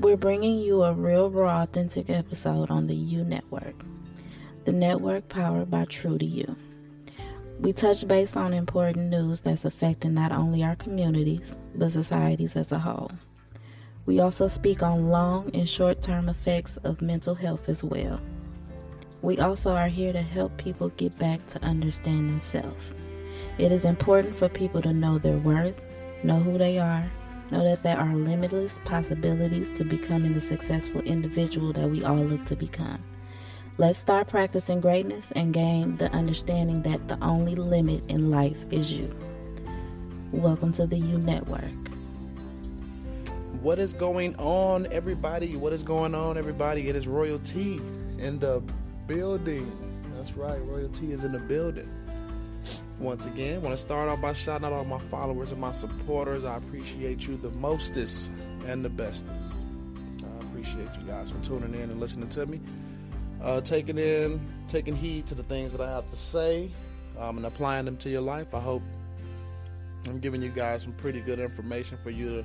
We're bringing you a real, raw, authentic episode on the U Network, the network powered by True to You. We touch base on important news that's affecting not only our communities, but societies as a whole. We also speak on long and short term effects of mental health as well. We also are here to help people get back to understanding self. It is important for people to know their worth, know who they are, know that there are limitless possibilities to becoming the successful individual that we all look to become. Let's start practicing greatness and gain the understanding that the only limit in life is you. Welcome to the U Network. What is going on, everybody? What is going on, everybody? It is Royalty in the building. That's right, Royalty is in the building. Once again, want to start off by shouting out all my followers and my supporters. I appreciate you the mostest and the bestest. I appreciate you guys for tuning in and listening to me uh, taking in, taking heed to the things that I have to say, um, and applying them to your life. I hope I'm giving you guys some pretty good information for you to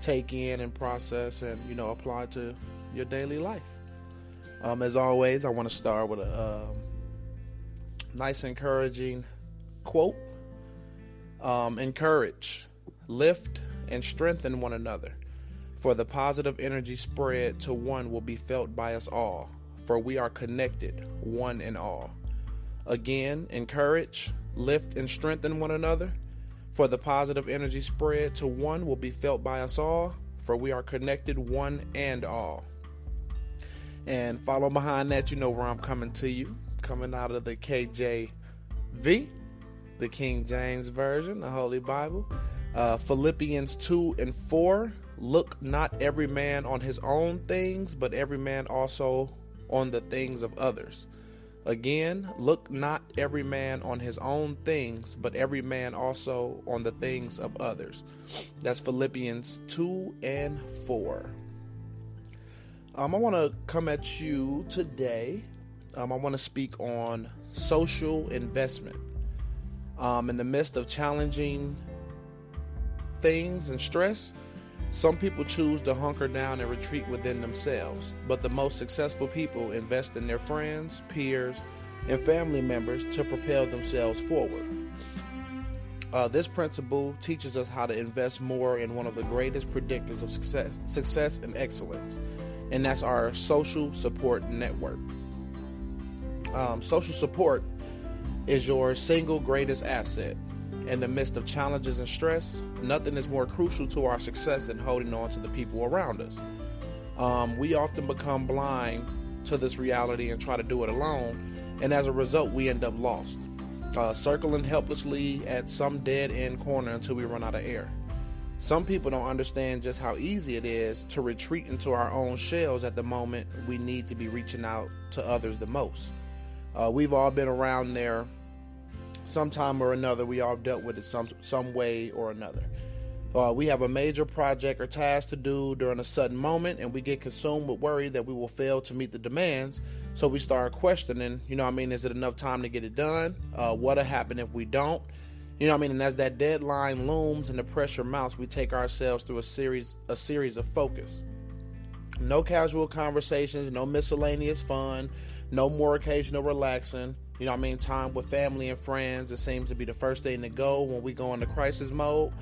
take in and process, and you know apply to your daily life. Um, as always, I want to start with a uh, nice, encouraging quote. Um, encourage, lift, and strengthen one another, for the positive energy spread to one will be felt by us all for we are connected, one and all. Again, encourage, lift, and strengthen one another, for the positive energy spread to one will be felt by us all, for we are connected, one and all. And follow behind that, you know where I'm coming to you, coming out of the KJV, the King James Version, the Holy Bible. Uh, Philippians 2 and 4 Look not every man on his own things, but every man also on the things of others. Again, look not every man on his own things, but every man also on the things of others. That's Philippians 2 and 4. Um, I want to come at you today. Um, I want to speak on social investment. Um, in the midst of challenging things and stress, some people choose to hunker down and retreat within themselves, but the most successful people invest in their friends, peers, and family members to propel themselves forward. Uh, this principle teaches us how to invest more in one of the greatest predictors of success, success and excellence, and that's our social support network. Um, social support is your single greatest asset in the midst of challenges and stress, nothing is more crucial to our success than holding on to the people around us. Um, we often become blind to this reality and try to do it alone, and as a result, we end up lost, uh, circling helplessly at some dead end corner until we run out of air. Some people don't understand just how easy it is to retreat into our own shells at the moment we need to be reaching out to others the most. Uh, we've all been around there sometime or another, we all dealt with it some some way or another. Uh, we have a major project or task to do during a sudden moment, and we get consumed with worry that we will fail to meet the demands. So we start questioning, you know, I mean, is it enough time to get it done? Uh, what'll happen if we don't? You know, I mean, and as that deadline looms and the pressure mounts, we take ourselves through a series a series of focus. No casual conversations, no miscellaneous fun, no more occasional relaxing. You know I mean? Time with family and friends. It seems to be the first thing to go when we go into crisis mode.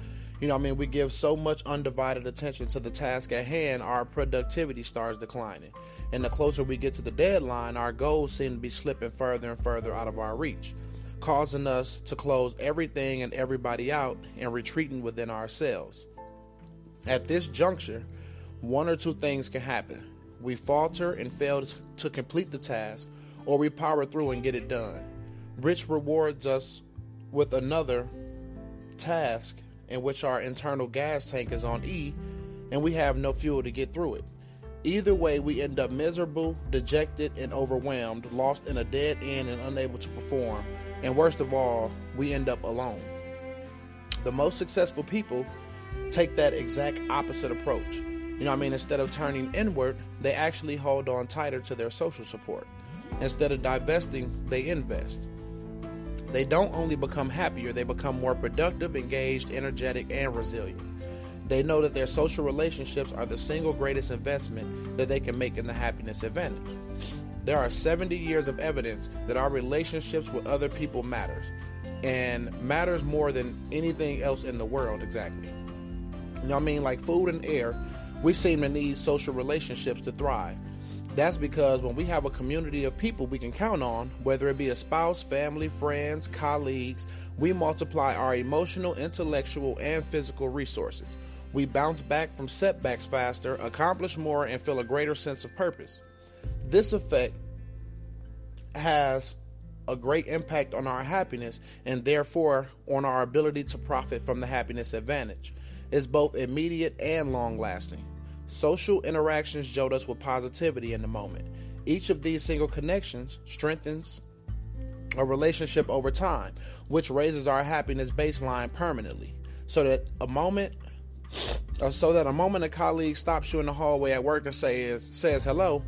You know I mean? We give so much undivided attention to the task at hand, our productivity starts declining. And the closer we get to the deadline, our goals seem to be slipping further and further out of our reach, causing us to close everything and everybody out and retreating within ourselves. At this juncture, one or two things can happen. We falter and fail to complete the task, or we power through and get it done. Rich rewards us with another task in which our internal gas tank is on E and we have no fuel to get through it. Either way, we end up miserable, dejected, and overwhelmed, lost in a dead end and unable to perform. And worst of all, we end up alone. The most successful people take that exact opposite approach. You know what I mean? Instead of turning inward, they actually hold on tighter to their social support. Instead of divesting, they invest. They don't only become happier, they become more productive, engaged, energetic, and resilient. They know that their social relationships are the single greatest investment that they can make in the happiness advantage. There are 70 years of evidence that our relationships with other people matters and matters more than anything else in the world exactly. You know what I mean? Like food and air, we seem to need social relationships to thrive. That's because when we have a community of people we can count on, whether it be a spouse, family, friends, colleagues, we multiply our emotional, intellectual, and physical resources. We bounce back from setbacks faster, accomplish more, and feel a greater sense of purpose. This effect has a great impact on our happiness and therefore on our ability to profit from the happiness advantage. It's both immediate and long lasting. Social interactions jolt us with positivity in the moment. Each of these single connections strengthens a relationship over time, which raises our happiness baseline permanently. So that a moment or so that a moment a colleague stops you in the hallway at work and says says hello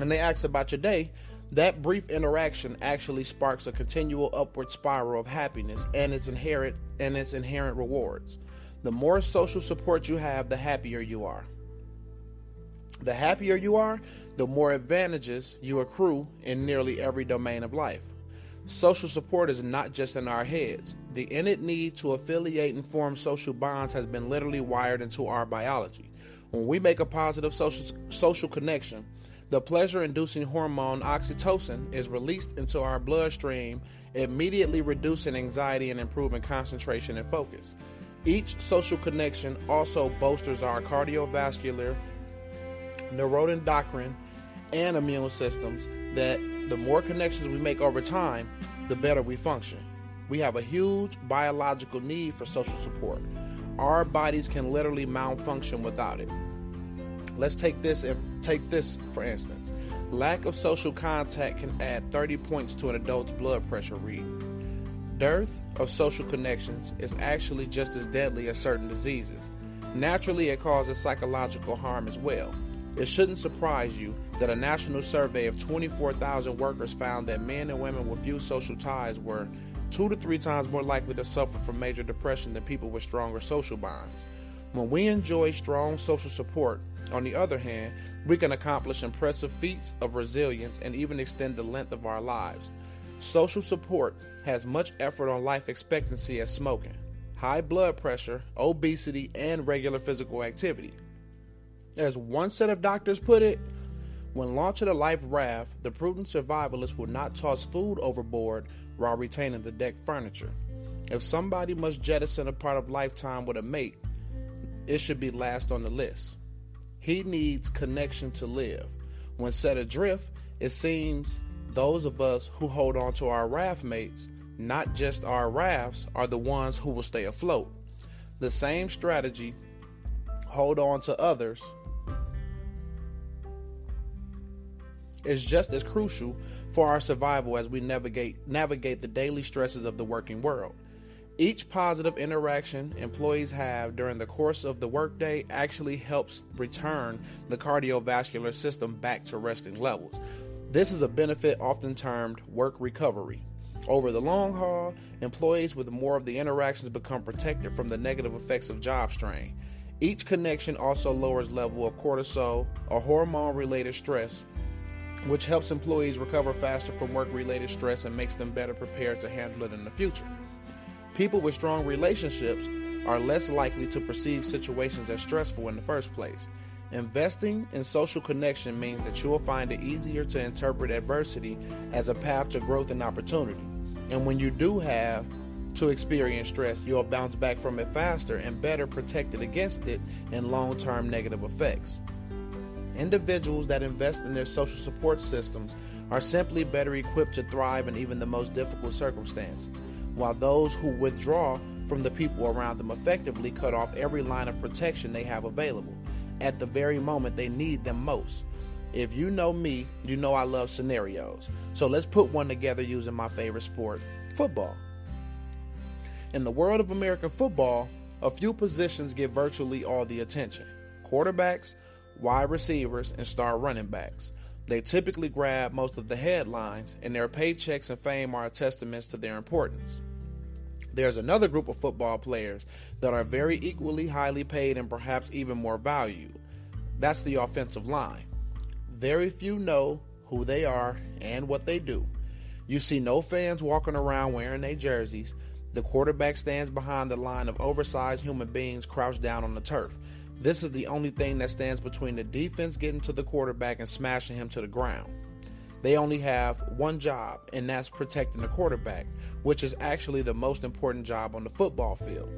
and they ask about your day, that brief interaction actually sparks a continual upward spiral of happiness and its inherent and its inherent rewards. The more social support you have, the happier you are. The happier you are, the more advantages you accrue in nearly every domain of life. Social support is not just in our heads. The innate need to affiliate and form social bonds has been literally wired into our biology. When we make a positive social, social connection, the pleasure inducing hormone oxytocin is released into our bloodstream, immediately reducing anxiety and improving concentration and focus. Each social connection also bolsters our cardiovascular, neuroendocrine, and immune systems that the more connections we make over time, the better we function. We have a huge biological need for social support. Our bodies can literally malfunction without it. Let's take this and take this for instance. Lack of social contact can add 30 points to an adult's blood pressure read. Dearth of social connections is actually just as deadly as certain diseases. Naturally, it causes psychological harm as well. It shouldn't surprise you that a national survey of 24,000 workers found that men and women with few social ties were two to three times more likely to suffer from major depression than people with stronger social bonds. When we enjoy strong social support, on the other hand, we can accomplish impressive feats of resilience and even extend the length of our lives. Social support has much effort on life expectancy as smoking, high blood pressure, obesity, and regular physical activity. As one set of doctors put it, when launching a life raft, the prudent survivalist will not toss food overboard while retaining the deck furniture. If somebody must jettison a part of lifetime with a mate, it should be last on the list. He needs connection to live. When set adrift, it seems those of us who hold on to our raft mates, not just our rafts, are the ones who will stay afloat. The same strategy, hold on to others, is just as crucial for our survival as we navigate navigate the daily stresses of the working world. Each positive interaction employees have during the course of the workday actually helps return the cardiovascular system back to resting levels. This is a benefit often termed work recovery. Over the long haul, employees with more of the interactions become protected from the negative effects of job strain. Each connection also lowers level of cortisol, a hormone related stress, which helps employees recover faster from work related stress and makes them better prepared to handle it in the future. People with strong relationships are less likely to perceive situations as stressful in the first place. Investing in social connection means that you will find it easier to interpret adversity as a path to growth and opportunity. And when you do have to experience stress, you'll bounce back from it faster and better protected against it and long term negative effects. Individuals that invest in their social support systems are simply better equipped to thrive in even the most difficult circumstances while those who withdraw from the people around them effectively cut off every line of protection they have available at the very moment they need them most. If you know me, you know I love scenarios. So let's put one together using my favorite sport, football. In the world of American football, a few positions get virtually all the attention quarterbacks, wide receivers, and star running backs. They typically grab most of the headlines, and their paychecks and fame are a testament to their importance. There's another group of football players that are very equally highly paid and perhaps even more valued. That's the offensive line. Very few know who they are and what they do. You see no fans walking around wearing their jerseys. The quarterback stands behind the line of oversized human beings crouched down on the turf. This is the only thing that stands between the defense getting to the quarterback and smashing him to the ground. They only have one job, and that's protecting the quarterback, which is actually the most important job on the football field.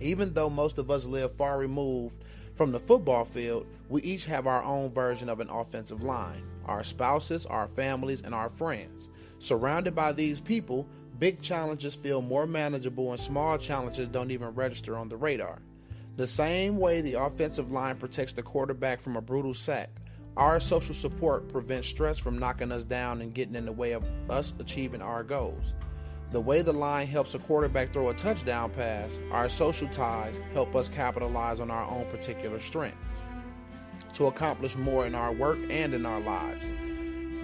Even though most of us live far removed from the football field, we each have our own version of an offensive line our spouses, our families, and our friends. Surrounded by these people, big challenges feel more manageable and small challenges don't even register on the radar. The same way the offensive line protects the quarterback from a brutal sack, our social support prevents stress from knocking us down and getting in the way of us achieving our goals. The way the line helps a quarterback throw a touchdown pass, our social ties help us capitalize on our own particular strengths to accomplish more in our work and in our lives.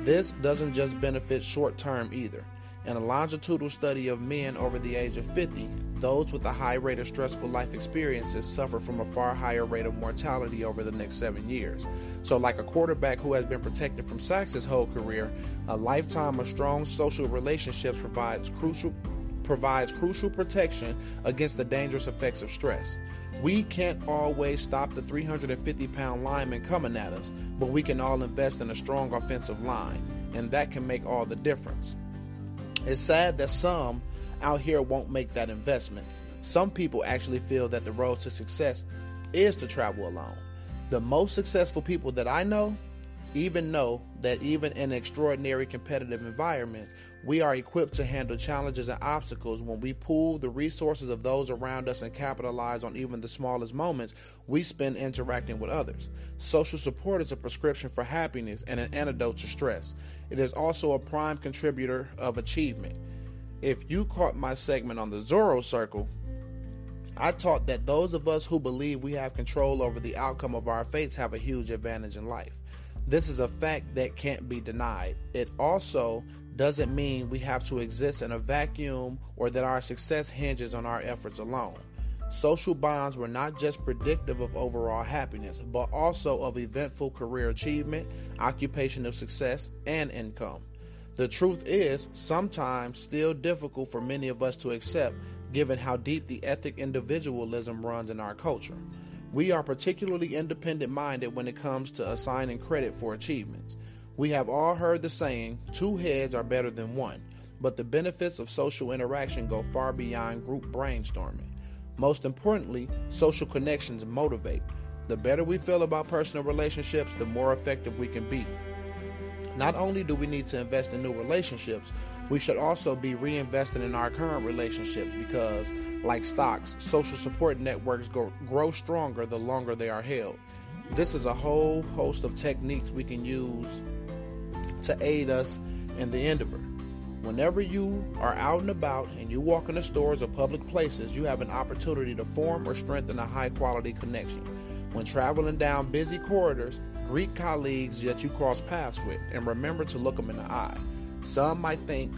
This doesn't just benefit short term either. In a longitudinal study of men over the age of 50, those with a high rate of stressful life experiences suffer from a far higher rate of mortality over the next seven years. So, like a quarterback who has been protected from sacks his whole career, a lifetime of strong social relationships provides crucial provides crucial protection against the dangerous effects of stress. We can't always stop the 350 pound lineman coming at us, but we can all invest in a strong offensive line, and that can make all the difference. It's sad that some out here won't make that investment. Some people actually feel that the road to success is to travel alone. The most successful people that I know even know that even in an extraordinary competitive environment, we are equipped to handle challenges and obstacles when we pool the resources of those around us and capitalize on even the smallest moments we spend interacting with others. Social support is a prescription for happiness and an antidote to stress. It is also a prime contributor of achievement. If you caught my segment on the Zorro Circle, I taught that those of us who believe we have control over the outcome of our fates have a huge advantage in life. This is a fact that can't be denied. It also doesn't mean we have to exist in a vacuum or that our success hinges on our efforts alone. Social bonds were not just predictive of overall happiness, but also of eventful career achievement, occupational success, and income. The truth is, sometimes still difficult for many of us to accept given how deep the ethic individualism runs in our culture. We are particularly independent minded when it comes to assigning credit for achievements. We have all heard the saying, two heads are better than one, but the benefits of social interaction go far beyond group brainstorming. Most importantly, social connections motivate. The better we feel about personal relationships, the more effective we can be. Not only do we need to invest in new relationships, we should also be reinvesting in our current relationships because, like stocks, social support networks grow stronger the longer they are held. This is a whole host of techniques we can use to aid us in the endeavor. Whenever you are out and about and you walk in the stores or public places, you have an opportunity to form or strengthen a high quality connection. When traveling down busy corridors, greet colleagues that you cross paths with and remember to look them in the eye. Some might think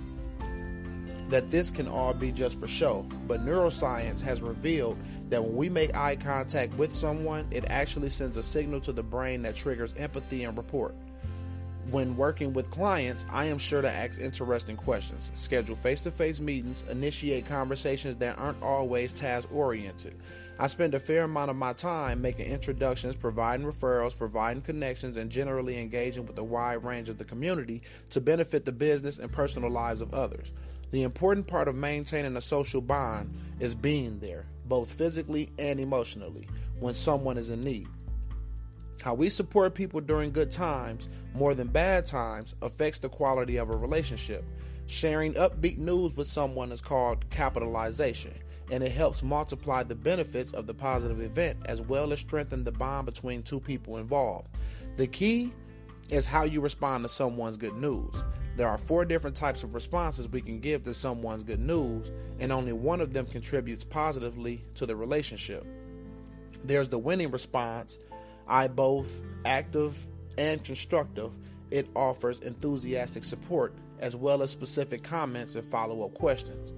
that this can all be just for show, but neuroscience has revealed that when we make eye contact with someone, it actually sends a signal to the brain that triggers empathy and rapport. When working with clients, I am sure to ask interesting questions, schedule face to face meetings, initiate conversations that aren't always task oriented. I spend a fair amount of my time making introductions, providing referrals, providing connections, and generally engaging with a wide range of the community to benefit the business and personal lives of others. The important part of maintaining a social bond is being there, both physically and emotionally, when someone is in need. How we support people during good times more than bad times affects the quality of a relationship. Sharing upbeat news with someone is called capitalization, and it helps multiply the benefits of the positive event as well as strengthen the bond between two people involved. The key is how you respond to someone's good news. There are four different types of responses we can give to someone's good news, and only one of them contributes positively to the relationship. There's the winning response, I both active and constructive. It offers enthusiastic support as well as specific comments and follow up questions.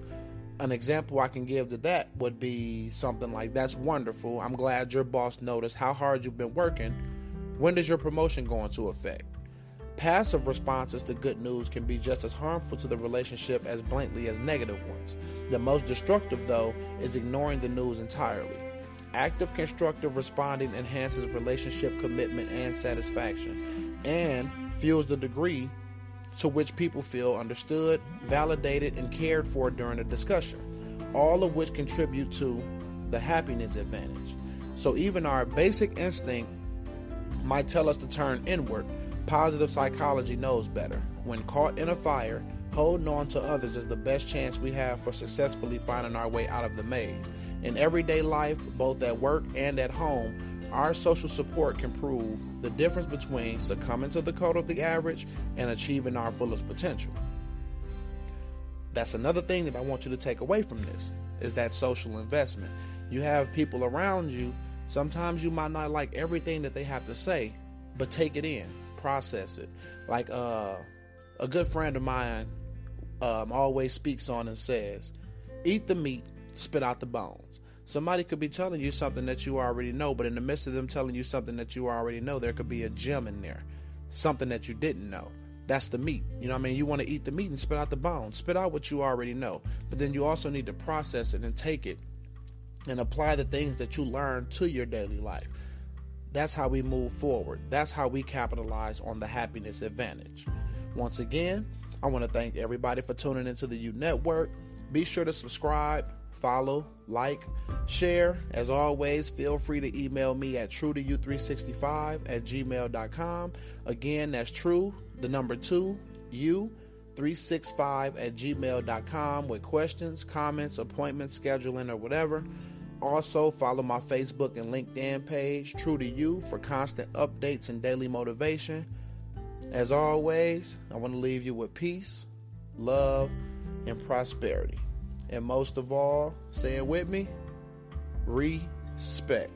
an example I can give to that would be something like that's wonderful. I'm glad your boss noticed how hard you've been working. When does your promotion go into effect? Passive responses to good news can be just as harmful to the relationship as blatantly as negative ones. The most destructive, though, is ignoring the news entirely. Active constructive responding enhances relationship commitment and satisfaction and fuels the degree to which people feel understood, validated, and cared for during a discussion, all of which contribute to the happiness advantage. So, even our basic instinct might tell us to turn inward. Positive psychology knows better. When caught in a fire, holding on to others is the best chance we have for successfully finding our way out of the maze. In everyday life, both at work and at home, our social support can prove the difference between succumbing to the code of the average and achieving our fullest potential. That's another thing that I want you to take away from this is that social investment. You have people around you, sometimes you might not like everything that they have to say, but take it in, process it. Like uh, a good friend of mine um, always speaks on and says, eat the meat, spit out the bones. Somebody could be telling you something that you already know, but in the midst of them telling you something that you already know, there could be a gem in there, something that you didn't know. That's the meat. You know what I mean? You want to eat the meat and spit out the bones. Spit out what you already know. But then you also need to process it and take it and apply the things that you learn to your daily life. That's how we move forward. That's how we capitalize on the happiness advantage. Once again, I want to thank everybody for tuning into the U Network. Be sure to subscribe, follow, like, share. As always, feel free to email me at true to you365 at gmail.com. Again, that's true, the number two, you. 365 at gmail.com with questions, comments, appointments, scheduling, or whatever. Also, follow my Facebook and LinkedIn page, True to You, for constant updates and daily motivation. As always, I want to leave you with peace, love, and prosperity. And most of all, say it with me respect.